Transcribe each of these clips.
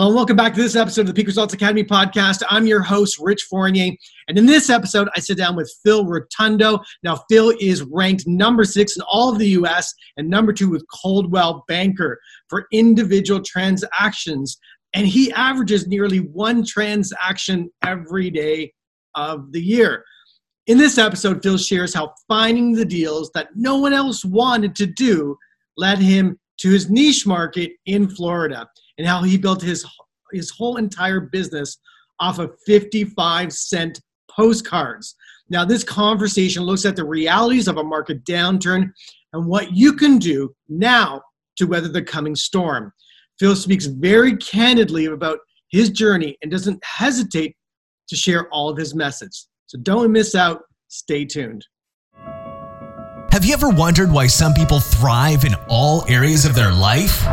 Hello, and welcome back to this episode of the Peak Results Academy podcast. I'm your host, Rich Fournier. And in this episode, I sit down with Phil Rotondo. Now, Phil is ranked number six in all of the US and number two with Coldwell Banker for individual transactions. And he averages nearly one transaction every day of the year. In this episode, Phil shares how finding the deals that no one else wanted to do led him to his niche market in Florida and how he built his his whole entire business off of 55 cent postcards. Now, this conversation looks at the realities of a market downturn and what you can do now to weather the coming storm. Phil speaks very candidly about his journey and doesn't hesitate to share all of his message. So don't miss out. Stay tuned. Have you ever wondered why some people thrive in all areas of their life?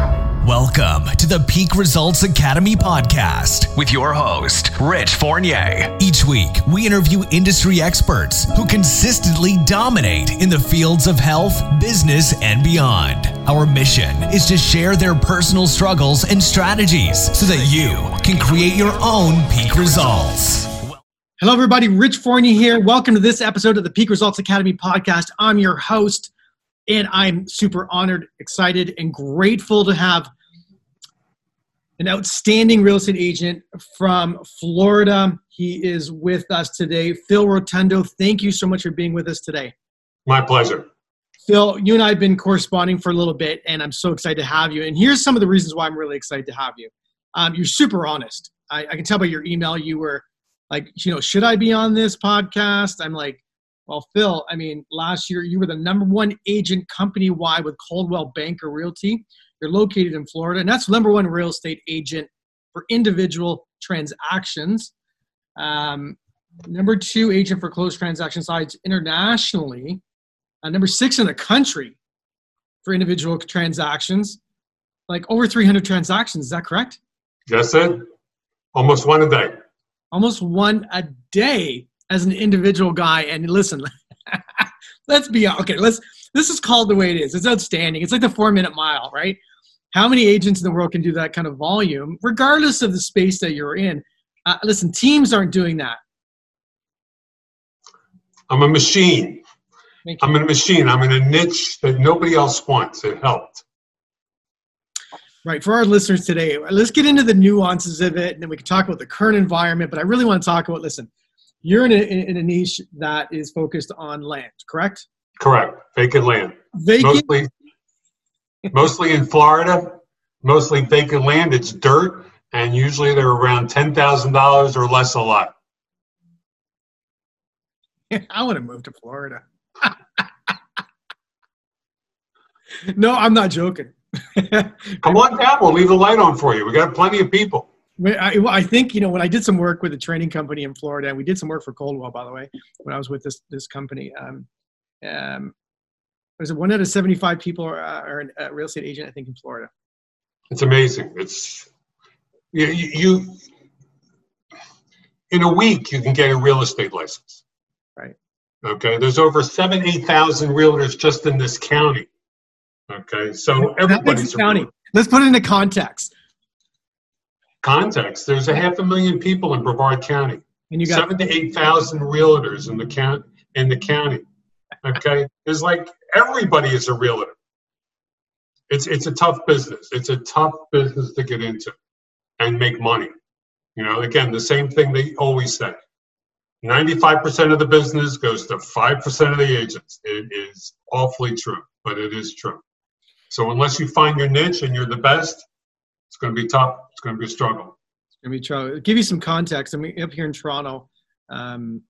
Welcome to the Peak Results Academy podcast with your host, Rich Fournier. Each week, we interview industry experts who consistently dominate in the fields of health, business, and beyond. Our mission is to share their personal struggles and strategies so that you can create your own peak results. Hello, everybody. Rich Fournier here. Welcome to this episode of the Peak Results Academy podcast. I'm your host, and I'm super honored, excited, and grateful to have an outstanding real estate agent from Florida. He is with us today. Phil Rotondo, thank you so much for being with us today. My pleasure. Phil, you and I have been corresponding for a little bit, and I'm so excited to have you. And here's some of the reasons why I'm really excited to have you. Um, you're super honest. I, I can tell by your email you were like, you know, should I be on this podcast? I'm like, well, Phil, I mean, last year you were the number one agent company wide with Coldwell Banker Realty. You're located in Florida, and that's number one real estate agent for individual transactions. Um, number two agent for closed transaction sides internationally. Uh, number six in the country for individual transactions. Like over 300 transactions. Is that correct? Yes, sir. Almost one a day. Almost one a day as an individual guy. And listen, let's be okay. Let's. This is called the way it is. It's outstanding. It's like the four minute mile, right? How many agents in the world can do that kind of volume, regardless of the space that you're in? Uh, listen, teams aren't doing that. I'm a machine. I'm a machine. I'm in a niche that nobody else wants. It helped. Right. For our listeners today, let's get into the nuances of it and then we can talk about the current environment. But I really want to talk about listen, you're in a, in a niche that is focused on land, correct? Correct. Vacant land. Vacant. Mostly, mostly in Florida, mostly vacant land. It's dirt, and usually they're around ten thousand dollars or less a lot. I want to move to Florida. no, I'm not joking. Come on down. We'll leave the light on for you. We got plenty of people. I, I, think you know when I did some work with a training company in Florida, and we did some work for Coldwell, by the way, when I was with this this company. Um, um, was it one out of seventy five people are, uh, are a real estate agent? I think in Florida. It's amazing. It's you, you in a week you can get a real estate license. Right. Okay. There's over seven eight thousand realtors just in this county. Okay, so everybody's county. Let's put it into context context, there's a half a million people in Brevard County. And you got seven to eight thousand realtors in the count in the county. Okay, it's like everybody is a realtor. It's it's a tough business. It's a tough business to get into and make money. You know, again, the same thing they always say. 95% of the business goes to 5% of the agents. It is awfully true, but it is true. So unless you find your niche and you're the best, it's going to be tough. It's going to be a struggle. It's going to be. Give you some context. I mean, up here in Toronto, um,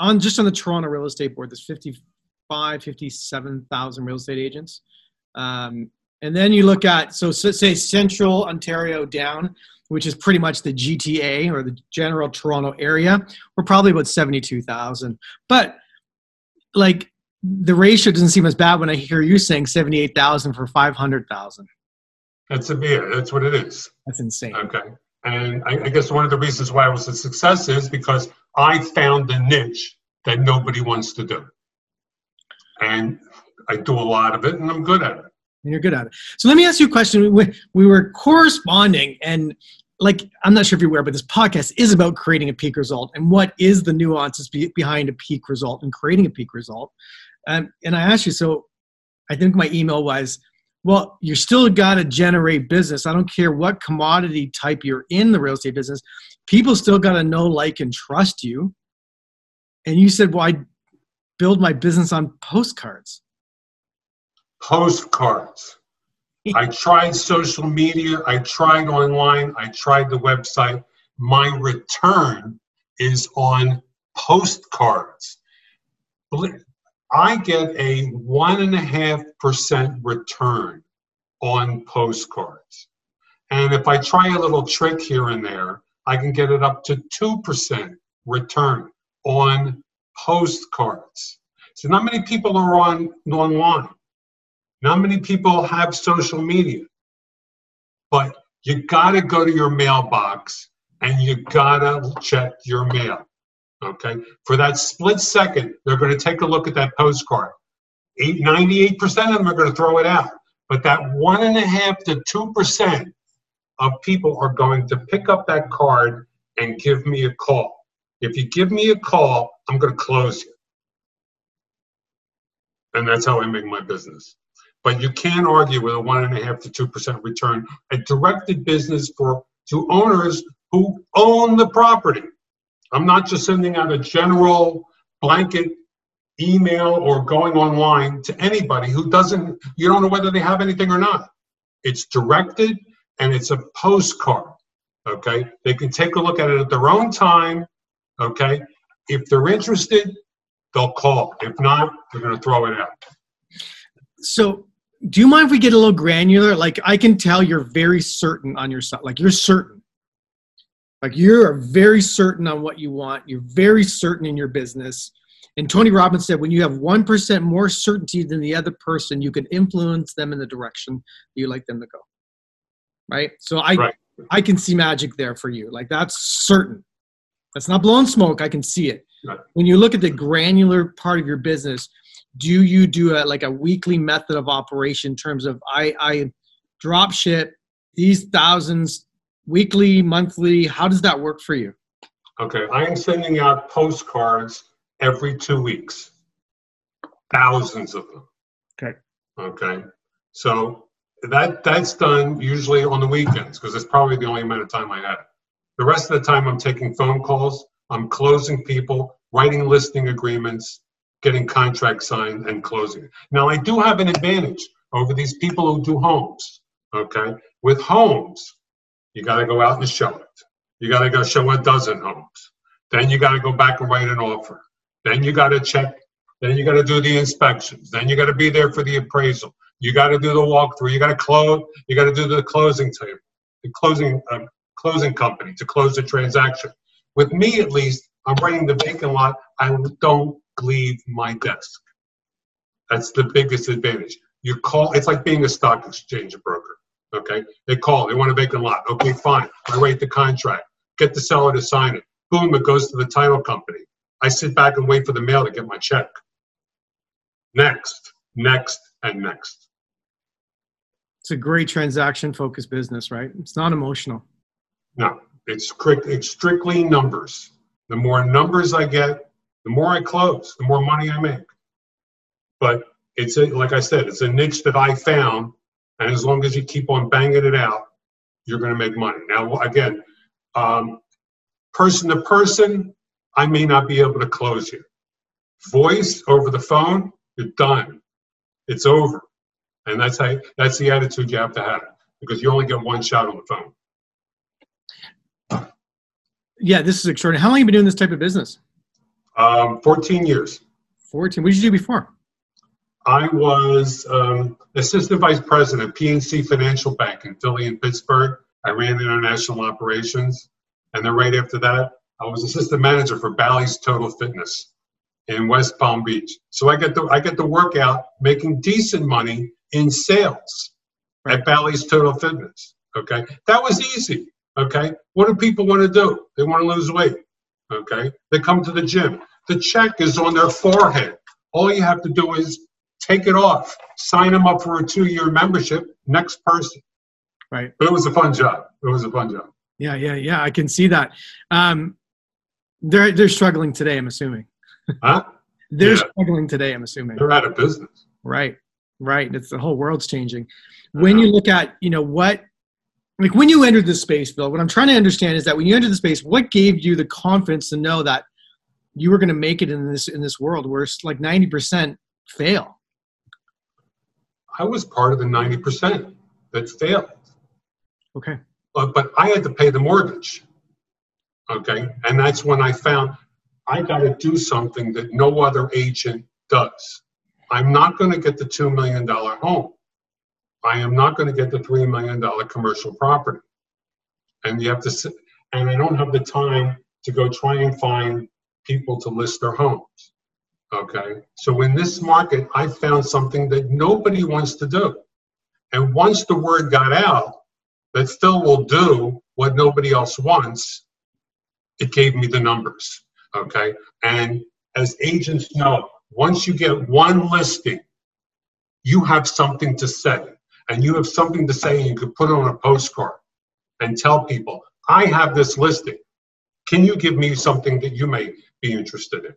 on just on the Toronto real estate board, there's 55, 57,000 real estate agents. Um, and then you look at, so say Central Ontario down, which is pretty much the GTA or the general Toronto area, we're probably about 72,000. But like the ratio doesn't seem as bad when I hear you saying 78,000 for 500,000. That's a beer. That's what it is. That's insane. Okay. And I, I, guess one of the reasons why I was a success is because I found a niche that nobody wants to do. And I do a lot of it and I'm good at it. And you're good at it. So let me ask you a question. We, we were corresponding, and like I'm not sure if you're aware, but this podcast is about creating a peak result and what is the nuances be, behind a peak result and creating a peak result. Um, and I asked you, so I think my email was, well, you still got to generate business. I don't care what commodity type you're in the real estate business. People still got to know, like, and trust you. And you said, well, I build my business on postcards. Postcards. I tried social media, I tried online, I tried the website. My return is on postcards. I get a one and a half percent return on postcards. And if I try a little trick here and there, I can get it up to 2% return on postcards. So not many people are on online. Not many people have social media, but you got to go to your mailbox and you got to check your mail. Okay. For that split second, they're going to take a look at that postcard. Eight, 98% of them are going to throw it out. But that one and a half to 2% of people are going to pick up that card and give me a call. If you give me a call, I'm going to close you. And that's how I make my business but you can't argue with a one and a half to two percent return. A directed business for to owners who own the property. I'm not just sending out a general blanket email or going online to anybody who doesn't you don't know whether they have anything or not. It's directed and it's a postcard. Okay. They can take a look at it at their own time. Okay. If they're interested, they'll call. If not, they're going to throw it out. So do you mind if we get a little granular? Like I can tell you're very certain on your side. Like you're certain. Like you're very certain on what you want. You're very certain in your business. And Tony Robbins said, when you have 1% more certainty than the other person, you can influence them in the direction you like them to go. Right? So I right. I can see magic there for you. Like that's certain. That's not blowing smoke. I can see it. Right. When you look at the granular part of your business, do you do a like a weekly method of operation in terms of I, I drop ship these thousands weekly, monthly? How does that work for you? Okay, I am sending out postcards every two weeks, thousands of them. Okay. Okay. So that that's done usually on the weekends because it's probably the only amount of time I have. The rest of the time, I'm taking phone calls. I'm closing people, writing listing agreements, getting contracts signed and closing. Now, I do have an advantage over these people who do homes. Okay, with homes, you got to go out and show it. You got to go show a dozen homes. Then you got to go back and write an offer. Then you got to check. Then you got to do the inspections. Then you got to be there for the appraisal. You got to do the walkthrough. You got to close. You got to do the closing table, the closing uh, closing company to close the transaction. With me, at least, I'm writing the vacant lot. I don't leave my desk. That's the biggest advantage. You call, it's like being a stock exchange broker. Okay. They call, they want to make a vacant lot. Okay, fine. I write the contract, get the seller to sign it. Boom, it goes to the title company. I sit back and wait for the mail to get my check. Next, next, and next. It's a great transaction focused business, right? It's not emotional. No, it's, strict, it's strictly numbers. The more numbers I get, the more I close, the more money I make. But it's a, like I said, it's a niche that I found, and as long as you keep on banging it out, you're going to make money. Now, again, um, person to person, I may not be able to close you. Voice over the phone, you're done. It's over, and that's how that's the attitude you have to have because you only get one shot on the phone. Yeah, this is extraordinary. How long have you been doing this type of business? Um, 14 years. 14. What did you do before? I was um, assistant vice president, of PNC Financial Bank in Philly and Pittsburgh. I ran international operations. And then right after that, I was assistant manager for Bally's Total Fitness in West Palm Beach. So I get the I get to work out making decent money in sales at Bally's Total Fitness. Okay. That was easy. Okay. What do people want to do? They want to lose weight. Okay. They come to the gym. The check is on their forehead. All you have to do is take it off, sign them up for a two-year membership. Next person. Right. But it was a fun job. It was a fun job. Yeah, yeah, yeah. I can see that. Um, they're they're struggling today. I'm assuming. Huh? they're yeah. struggling today. I'm assuming. They're out of business. Right. Right. It's the whole world's changing. When you look at you know what like when you entered the space, Bill, what I'm trying to understand is that when you entered the space, what gave you the confidence to know that you were going to make it in this in this world where it's like 90% fail? I was part of the 90% that failed. Okay. But, but I had to pay the mortgage. Okay. And that's when I found I got to do something that no other agent does. I'm not going to get the $2 million home. I am not going to get the $3 million commercial property. And you have to sit, and I don't have the time to go try and find people to list their homes. Okay. So in this market, I found something that nobody wants to do. And once the word got out that Phil will do what nobody else wants, it gave me the numbers. Okay. And as agents know, once you get one listing, you have something to say and you have something to say and you could put it on a postcard and tell people, I have this listing. Can you give me something that you may be interested in?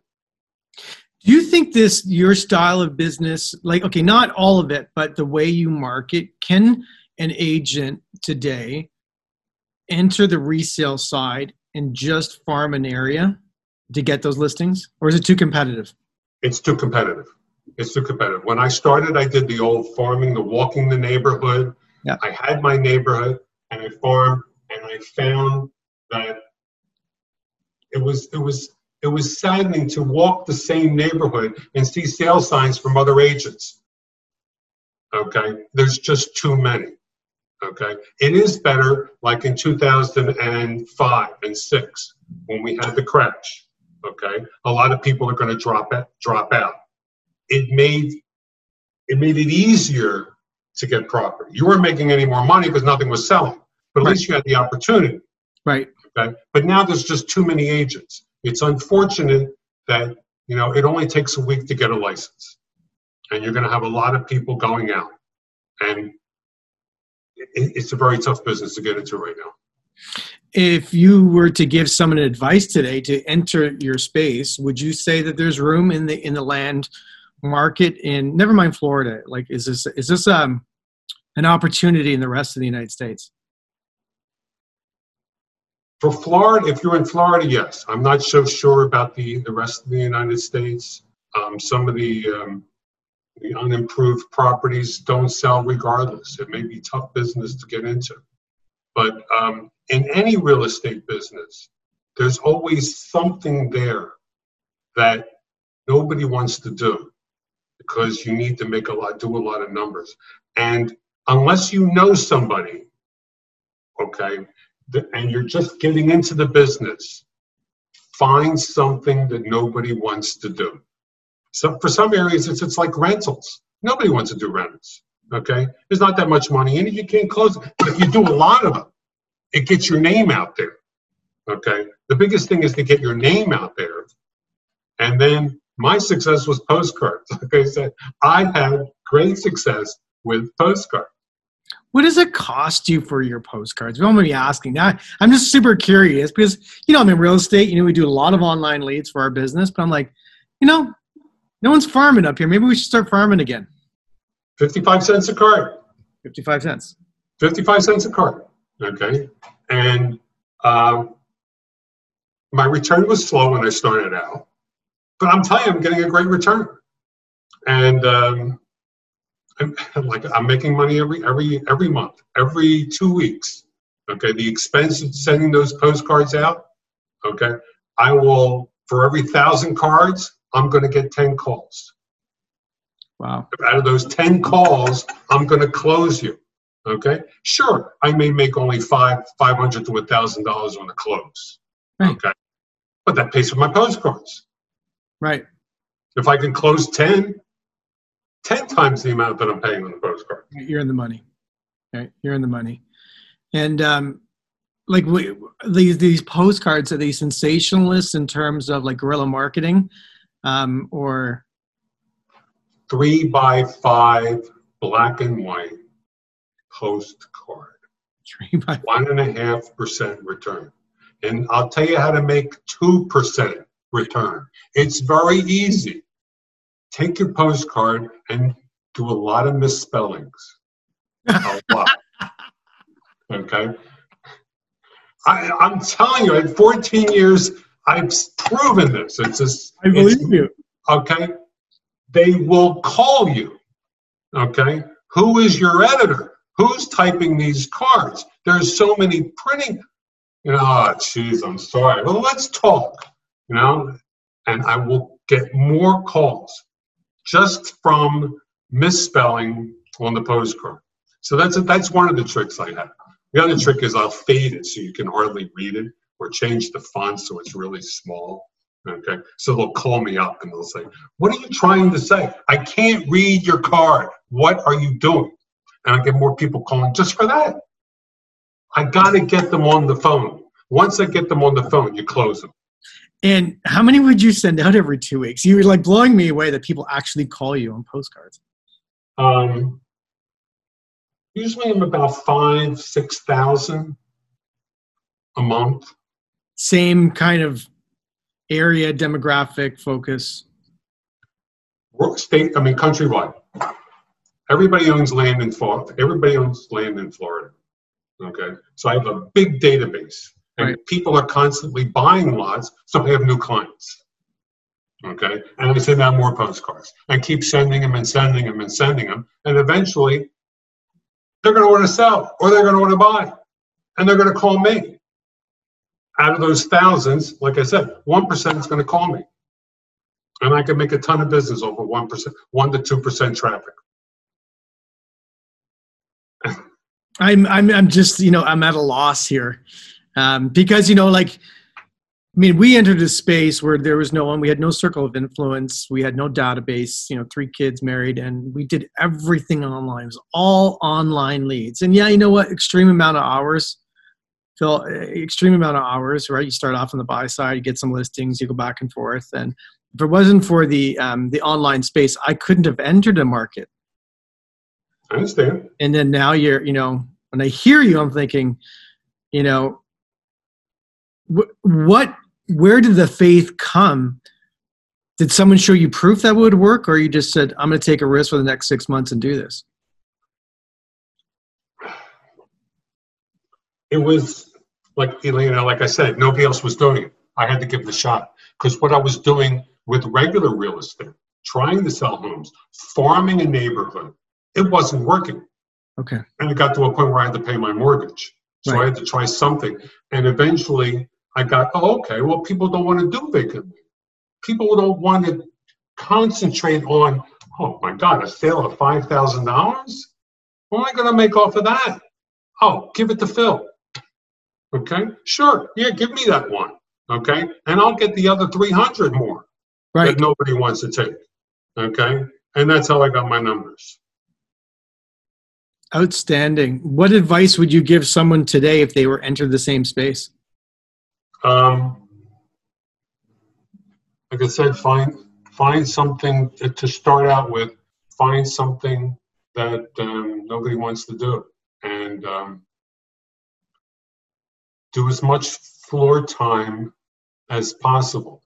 Do you think this, your style of business, like, okay, not all of it, but the way you market, can an agent today enter the resale side and just farm an area to get those listings? Or is it too competitive? It's too competitive it's too competitive. When I started, I did the old farming, the walking the neighborhood. Yeah. I had my neighborhood and I farmed, and I found that it was it was it was saddening to walk the same neighborhood and see sales signs from other agents. Okay, there's just too many. Okay, it is better like in 2005 and six when we had the crash. Okay, a lot of people are going to drop it, drop out it made it made it easier to get property. You weren't making any more money because nothing was selling, but at right. least you had the opportunity. Right. Okay. But now there's just too many agents. It's unfortunate that you know it only takes a week to get a license, and you're going to have a lot of people going out, and it's a very tough business to get into right now. If you were to give someone advice today to enter your space, would you say that there's room in the in the land market in never mind Florida? Like, is this is this um an opportunity in the rest of the United States? For Florida, if you're in Florida, yes. I'm not so sure about the the rest of the United States. Um, some of the um, the unimproved properties don't sell regardless. It may be tough business to get into. But um, in any real estate business, there's always something there that nobody wants to do because you need to make a lot, do a lot of numbers. And unless you know somebody, okay, and you're just getting into the business, find something that nobody wants to do. So for some areas, it's, it's like rentals. Nobody wants to do rentals. Okay, there's not that much money in it. You can't close it. But if you do a lot of them, it gets your name out there. Okay, the biggest thing is to get your name out there, and then my success was postcards. I said, I had great success with postcards. What does it cost you for your postcards? I'm going to be asking. Now, I'm just super curious because, you know, I'm in real estate. You know, we do a lot of online leads for our business, but I'm like, you know, no one's farming up here. Maybe we should start farming again. 55 cents a card. 55 cents. 55 cents a card. Okay. And um, my return was slow when I started out but I'm telling you, I'm getting a great return, and um, I'm, like I'm making money every every every month, every two weeks. Okay, the expense of sending those postcards out. Okay, I will for every thousand cards, I'm going to get ten calls. Wow! Out of those ten calls, I'm going to close you. Okay, sure, I may make only five five hundred to a thousand dollars on the close. Right. Okay, but that pays for my postcards. Right. If I can close 10, 10 times the amount that I'm paying on the postcard. You're in the money. Right. You're in the money. And um, like we, these these postcards are these sensationalists in terms of like guerrilla marketing, um, or three by five black and white postcard. Three by one and a half percent return. And I'll tell you how to make two percent return. It's very easy. Take your postcard and do a lot of misspellings. a lot. Okay. I, am telling you, at 14 years, I've proven this. It's just. I believe you. Okay. They will call you. Okay. Who is your editor? Who's typing these cards? There's so many printing. You know, oh, jeez, I'm sorry. Well, let's talk. You know, and I will get more calls just from misspelling on the postcard. So that's a, that's one of the tricks I have. The other trick is I'll fade it so you can hardly read it, or change the font so it's really small. Okay, so they'll call me up and they'll say, "What are you trying to say? I can't read your card. What are you doing?" And I get more people calling just for that. I got to get them on the phone. Once I get them on the phone, you close them. And how many would you send out every two weeks? You were like blowing me away that people actually call you on postcards. Um, usually I'm about five, six thousand a month. Same kind of area demographic focus. State, I mean, countrywide. Everybody owns land in Florida. Everybody owns land in Florida. Okay, so I have a big database, and right. people are constantly buying lots, so I have new clients. Okay, and I send out more postcards. I keep sending them and sending them and sending them, and eventually they're going to want to sell or they're going to want to buy and they're going to call me. Out of those thousands, like I said, 1% is going to call me. And I can make a ton of business over 1%, 1 to 2% traffic. I'm, I'm, I'm just, you know, I'm at a loss here. Um, because, you know, like, I mean, we entered a space where there was no one. We had no circle of influence. We had no database. You know, three kids married, and we did everything online. It was all online leads. And yeah, you know what? Extreme amount of hours. Phil, extreme amount of hours. Right? You start off on the buy side, you get some listings, you go back and forth. And if it wasn't for the um, the online space, I couldn't have entered a market. I understand. And then now you're, you know, when I hear you, I'm thinking, you know, what where did the faith come? Did someone show you proof that would work, or you just said, "I'm going to take a risk for the next six months and do this"? It was like elena like I said, nobody else was doing it. I had to give it a shot because what I was doing with regular real estate, trying to sell homes, farming a neighborhood, it wasn't working. Okay. And it got to a point where I had to pay my mortgage. So right. I had to try something. And eventually I got, oh, okay, well, people don't want to do vacant People don't want to concentrate on, oh my God, a sale of $5,000? What am I going to make off of that? Oh, give it to Phil. Okay, sure. Yeah, give me that one. Okay, and I'll get the other 300 more right. that nobody wants to take. Okay, and that's how I got my numbers. Outstanding. What advice would you give someone today if they were entered the same space? Um, like I said, find find something to start out with. Find something that um, nobody wants to do, and um, do as much floor time as possible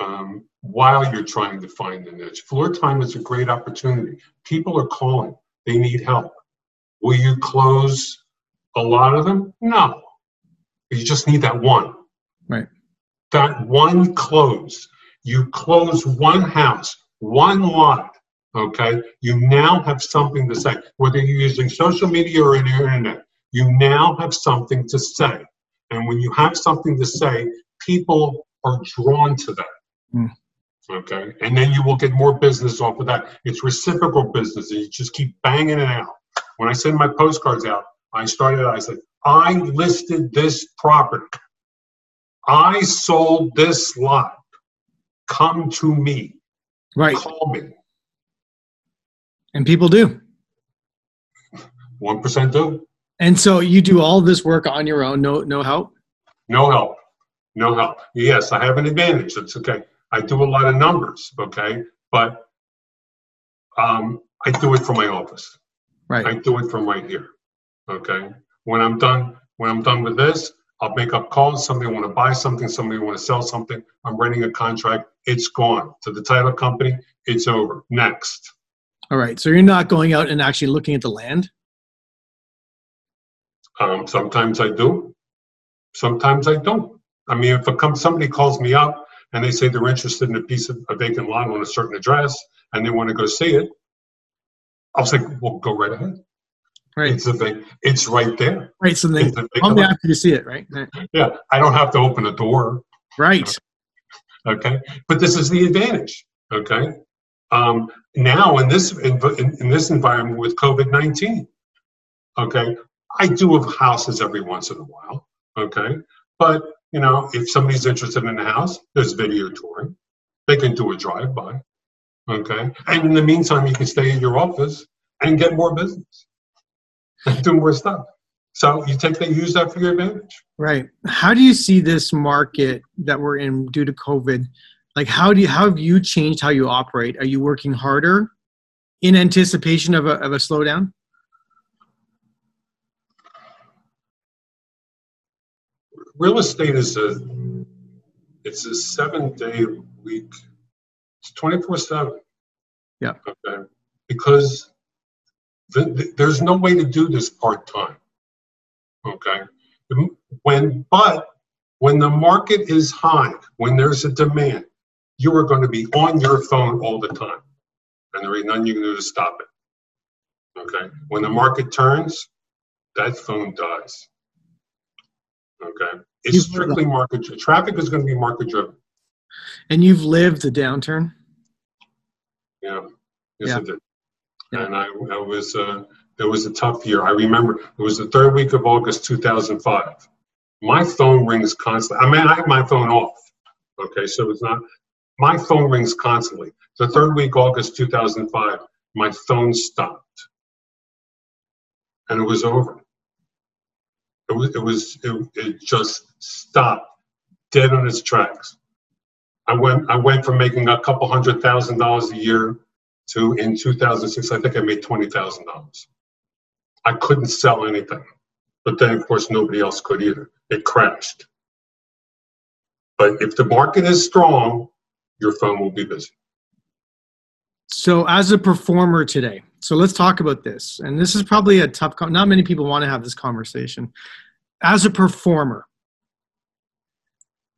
um, while you're trying to find the niche. Floor time is a great opportunity. People are calling; they need help. Will you close a lot of them? No. You just need that one. Right. That one close. You close one house, one lot. Okay. You now have something to say. Whether you're using social media or the internet, you now have something to say. And when you have something to say, people are drawn to that. Mm. Okay. And then you will get more business off of that. It's reciprocal business. And You just keep banging it out. When I send my postcards out, I started, I said, I listed this property. I sold this lot. Come to me. Right. Call me. And people do. 1% do. And so you do all this work on your own, no no help? No help. No help. Yes, I have an advantage. It's okay. I do a lot of numbers, okay? But Um, I do it from my office. Right. I do it from right here. Okay. When I'm done, when I'm done with this, I'll make up calls. Somebody want to buy something. Somebody want to sell something. I'm writing a contract. It's gone to the title company. It's over. Next. All right. So you're not going out and actually looking at the land. Um, sometimes I do. Sometimes I don't. I mean, if somebody calls me up and they say they're interested in a piece of a vacant lot on a certain address and they want to go see it, I was like, well, go right ahead. Right. It's a thing. It's right there. Right. So they come after you see it, right? right? Yeah. I don't have to open a door. Right. Okay. But this is the advantage. Okay. Um, now in this in, in this environment with COVID nineteen, okay, I do have houses every once in a while. Okay. But you know, if somebody's interested in a house, there's video touring. They can do a drive by. Okay. And in the meantime, you can stay in your office and get more business and do more stuff. So you take that, use that for your advantage. Right. How do you see this market that we're in due to COVID? Like, how do you, how have you changed how you operate? Are you working harder in anticipation of a, of a slowdown? Real estate is a, it's a seven day week. It's 24 seven. Yeah. Okay. Because the, the, there's no way to do this part time. Okay. When, but when the market is high, when there's a demand, you are going to be on your phone all the time. And there ain't nothing you can do to stop it. Okay. When the market turns, that phone dies. Okay. It's strictly market. Traffic is going to be market driven. And you've lived the downturn. Yeah. Yes, yeah. I did. And I, I was, uh, it was a tough year. I remember it was the third week of August 2005. My phone rings constantly. I mean, I have my phone off. Okay, so it's not, my phone rings constantly. The third week, August 2005, my phone stopped. And it was over. It was, it was, it, it just stopped dead on its tracks. I went, I went from making a couple hundred thousand dollars a year to in 2006, I think I made $20,000. I couldn't sell anything. But then, of course, nobody else could either. It crashed. But if the market is strong, your phone will be busy. So, as a performer today, so let's talk about this. And this is probably a tough, not many people want to have this conversation. As a performer,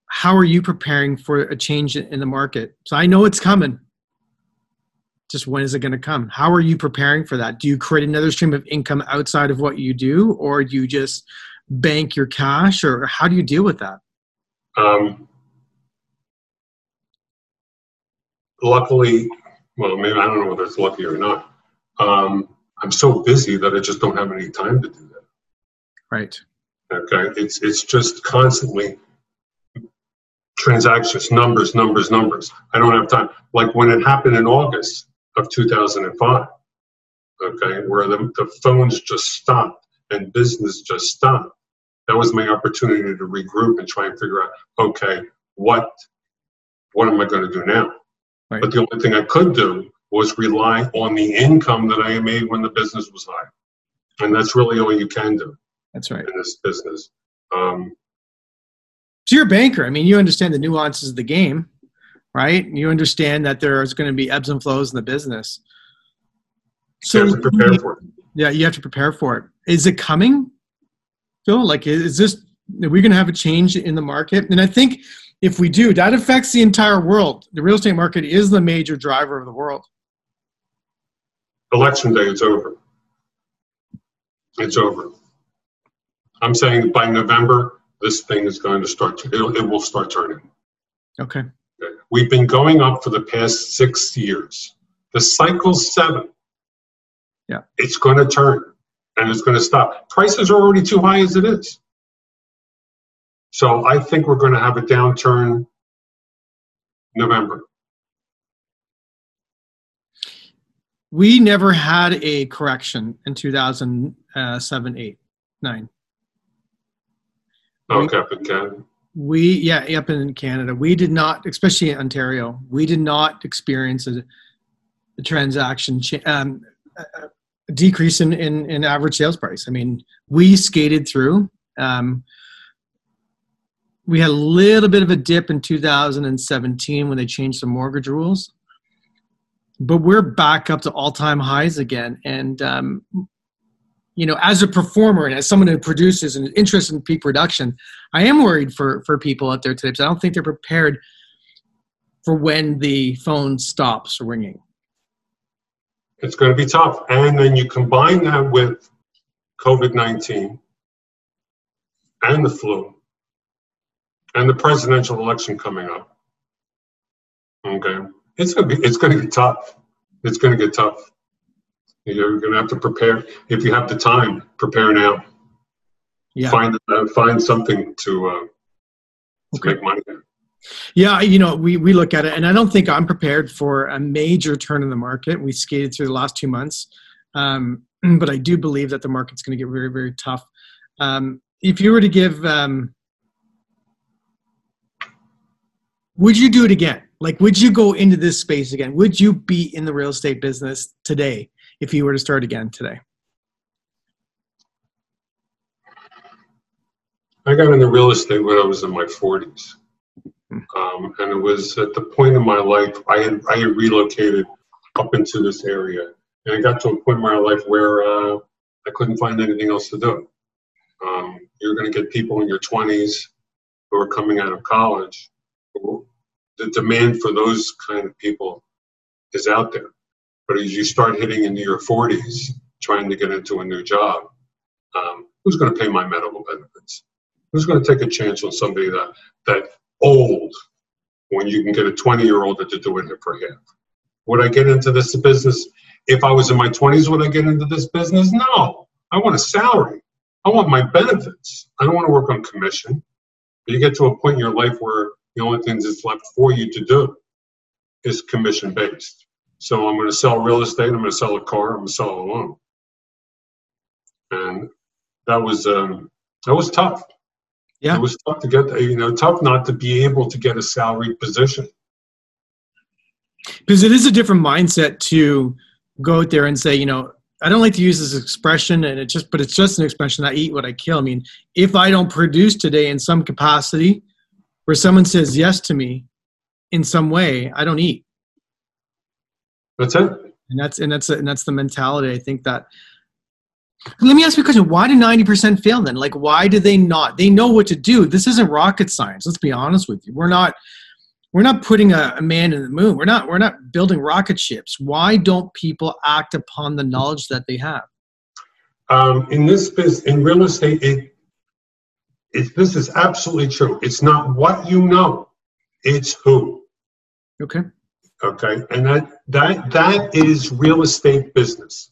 how are you preparing for a change in the market? So, I know it's coming just when is it going to come? How are you preparing for that? Do you create another stream of income outside of what you do or do you just bank your cash or how do you deal with that? Um, luckily well maybe i don't know whether it's lucky or not. Um, i'm so busy that i just don't have any time to do that. Right. Okay it's it's just constantly transactions numbers numbers numbers. I don't have time. Like when it happened in august of 2005, okay, where the, the phones just stopped and business just stopped. That was my opportunity to regroup and try and figure out, okay, what what am I going to do now? Right. But the only thing I could do was rely on the income that I made when the business was high, and that's really all you can do. That's right in this business. Um, so you're a banker. I mean, you understand the nuances of the game right? You understand that there's going to be ebbs and flows in the business. So you prepare for it. Yeah, you have to prepare for it. Is it coming, Phil? Like, is this? Are we going to have a change in the market? And I think if we do, that affects the entire world. The real estate market is the major driver of the world. Election day, it's over. It's over. I'm saying by November, this thing is going to start. To, it will start turning. Okay. We've been going up for the past six years. The cycle's seven. Yeah. It's going to turn and it's going to stop. Prices are already too high as it is. So I think we're going to have a downturn November. We never had a correction in 2007, uh, 8, 9. Okay, but Ken we yeah up in canada we did not especially in ontario we did not experience a, transaction um, decrease in, in, in average sales price. I mean, we skated through. Um, we had a little bit of a dip in 2017 when they changed the mortgage rules, but we're back up to all-time highs again. And um, you know, as a performer and as someone who produces and is interested in peak production, I am worried for for people out there today because I don't think they're prepared for when the phone stops ringing. It's going to be tough. And then you combine that with COVID 19 and the flu and the presidential election coming up. Okay. It's going to be, it's to get tough. It's going to get tough. You're going to have to prepare. If you have the time, prepare now. Yeah. Find, uh, find something to, uh, to okay. make money. Yeah, you know, we, we look at it, and I don't think I'm prepared for a major turn in the market. We skated through the last two months, um, but I do believe that the market's going to get very, very tough. Um, if you were to give, um, would you do it again? Like, would you go into this space again? Would you be in the real estate business today if you were to start again today? I got into real estate when I was in my 40s. Um, and it was at the point in my life I had I had relocated up into this area, and I got to a point in my life where uh, I couldn't find anything else to do. Um, you're going to get people in your 20s who are coming out of college. The demand for those kind of people is out there, but as you start hitting into your 40s, trying to get into a new job, um, who's going to pay my medical benefits? Who's going to take a chance on somebody that that old when you can get a 20 year old to do it for half. Would I get into this business if I was in my 20s? Would I get into this business? No. I want a salary. I want my benefits. I don't want to work on commission. But you get to a point in your life where the only things that's left for you to do is commission based. So I'm going to sell real estate. I'm going to sell a car. I'm going to sell a loan. And that was um, that was tough. Yeah. It was tough to get, you know, tough not to be able to get a salary position. Because it is a different mindset to go out there and say, you know, I don't like to use this expression, and it just, but it's just an expression. I eat what I kill. I mean, if I don't produce today in some capacity, where someone says yes to me in some way, I don't eat. That's it. And that's and that's and that's the mentality. I think that let me ask you a question. Why do 90% fail then? Like, why do they not? They know what to do. This isn't rocket science. Let's be honest with you. We're not we're not putting a, a, man in the moon. We're not we're not building rocket ships. Why don't people act upon the knowledge that they have? Um, in this business, in real estate, it, it this is absolutely true. It's not what you know, it's who. Okay. Okay, and that that that is real estate business.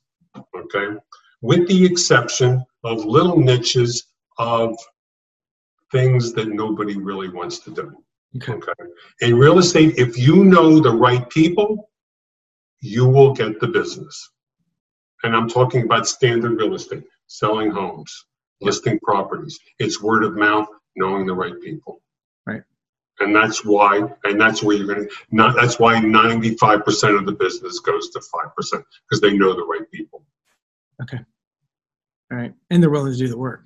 Okay with the exception of little niches of things that nobody really wants to do. Okay. okay. In real estate, if you know the right people, you will get the business. And I'm talking about standard real estate, selling homes, listing properties. It's word of mouth, knowing the right people. Right. And that's why, and that's where you're going to, not, that's why 95% of the business goes to 5% because they know the right people. Okay. All right. And they're willing to do the work.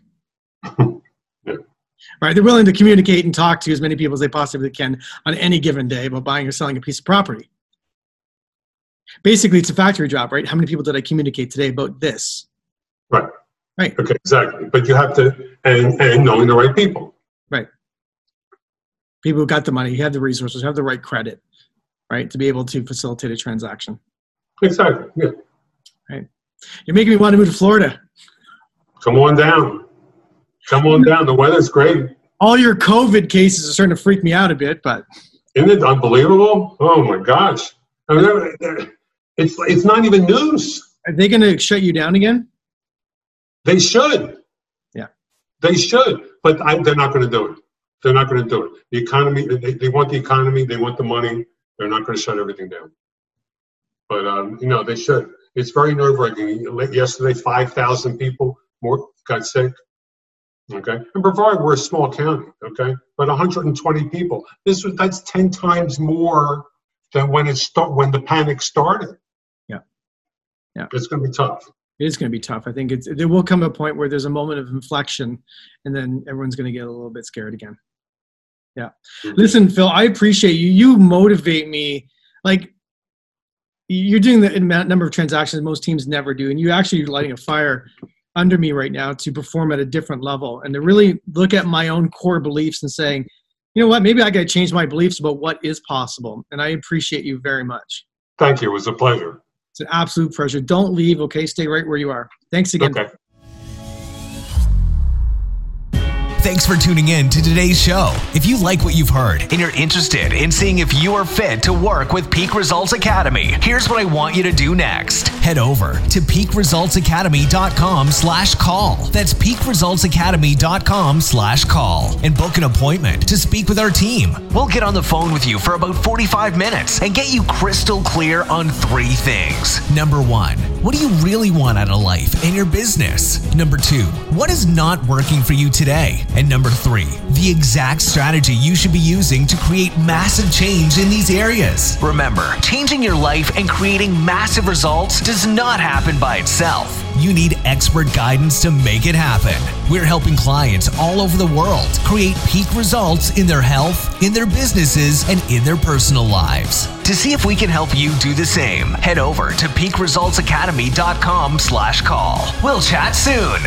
yeah. Right. They're willing to communicate and talk to as many people as they possibly can on any given day about buying or selling a piece of property. Basically, it's a factory job, right? How many people did I communicate today about this? Right. Right. Okay, exactly. But you have to, and, and knowing the right people. Right. People who got the money, have the resources, have the right credit, right, to be able to facilitate a transaction. Exactly. Yeah. Right. You're making me want to move to Florida. Come on down. Come on down. The weather's great. All your COVID cases are starting to freak me out a bit, but isn't it unbelievable? Oh my gosh! I mean, it's it's not even news. Are they going to shut you down again? They should. Yeah. They should, but I, they're not going to do it. They're not going to do it. The economy. They, they want the economy. They want the money. They're not going to shut everything down. But um, you know they should. It's very nerve wracking. Yesterday, five thousand people more got sick. Okay, and Brevard, we're a small county. Okay, but 120 people. This was that's 10 times more than when it start when the panic started. Yeah. Yeah. It's going to be tough. It is going to be tough. I think it's there will come a point where there's a moment of inflection, and then everyone's going to get a little bit scared again. Yeah. Mm-hmm. Listen, Phil, I appreciate you. You motivate me. Like you're doing the number of transactions most teams never do, and you actually are lighting a fire under me right now to perform at a different level and to really look at my own core beliefs and saying, you know what, maybe I got to change my beliefs about what is possible. And I appreciate you very much. Thank you. It was a pleasure. It's an absolute pleasure. Don't leave, okay? Stay right where you are. Thanks again. Okay. Thanks for tuning in to today's show. If you like what you've heard and you're interested in seeing if you are fit to work with Peak Results Academy, here's what I want you to do next. Head over to peakresultsacademy.com slash call. That's peakresultsacademy.com slash call and book an appointment to speak with our team. We'll get on the phone with you for about 45 minutes and get you crystal clear on three things. Number one, what do you really want out of life and your business? Number two, what is not working for you today? And number three, the exact strategy you should be using to create massive change in these areas. Remember, changing your life and creating massive results does not happen by itself. You need expert guidance to make it happen. We're helping clients all over the world create peak results in their health, in their businesses, and in their personal lives. To see if we can help you do the same, head over to peakresultsacademy.com slash call. We'll chat soon.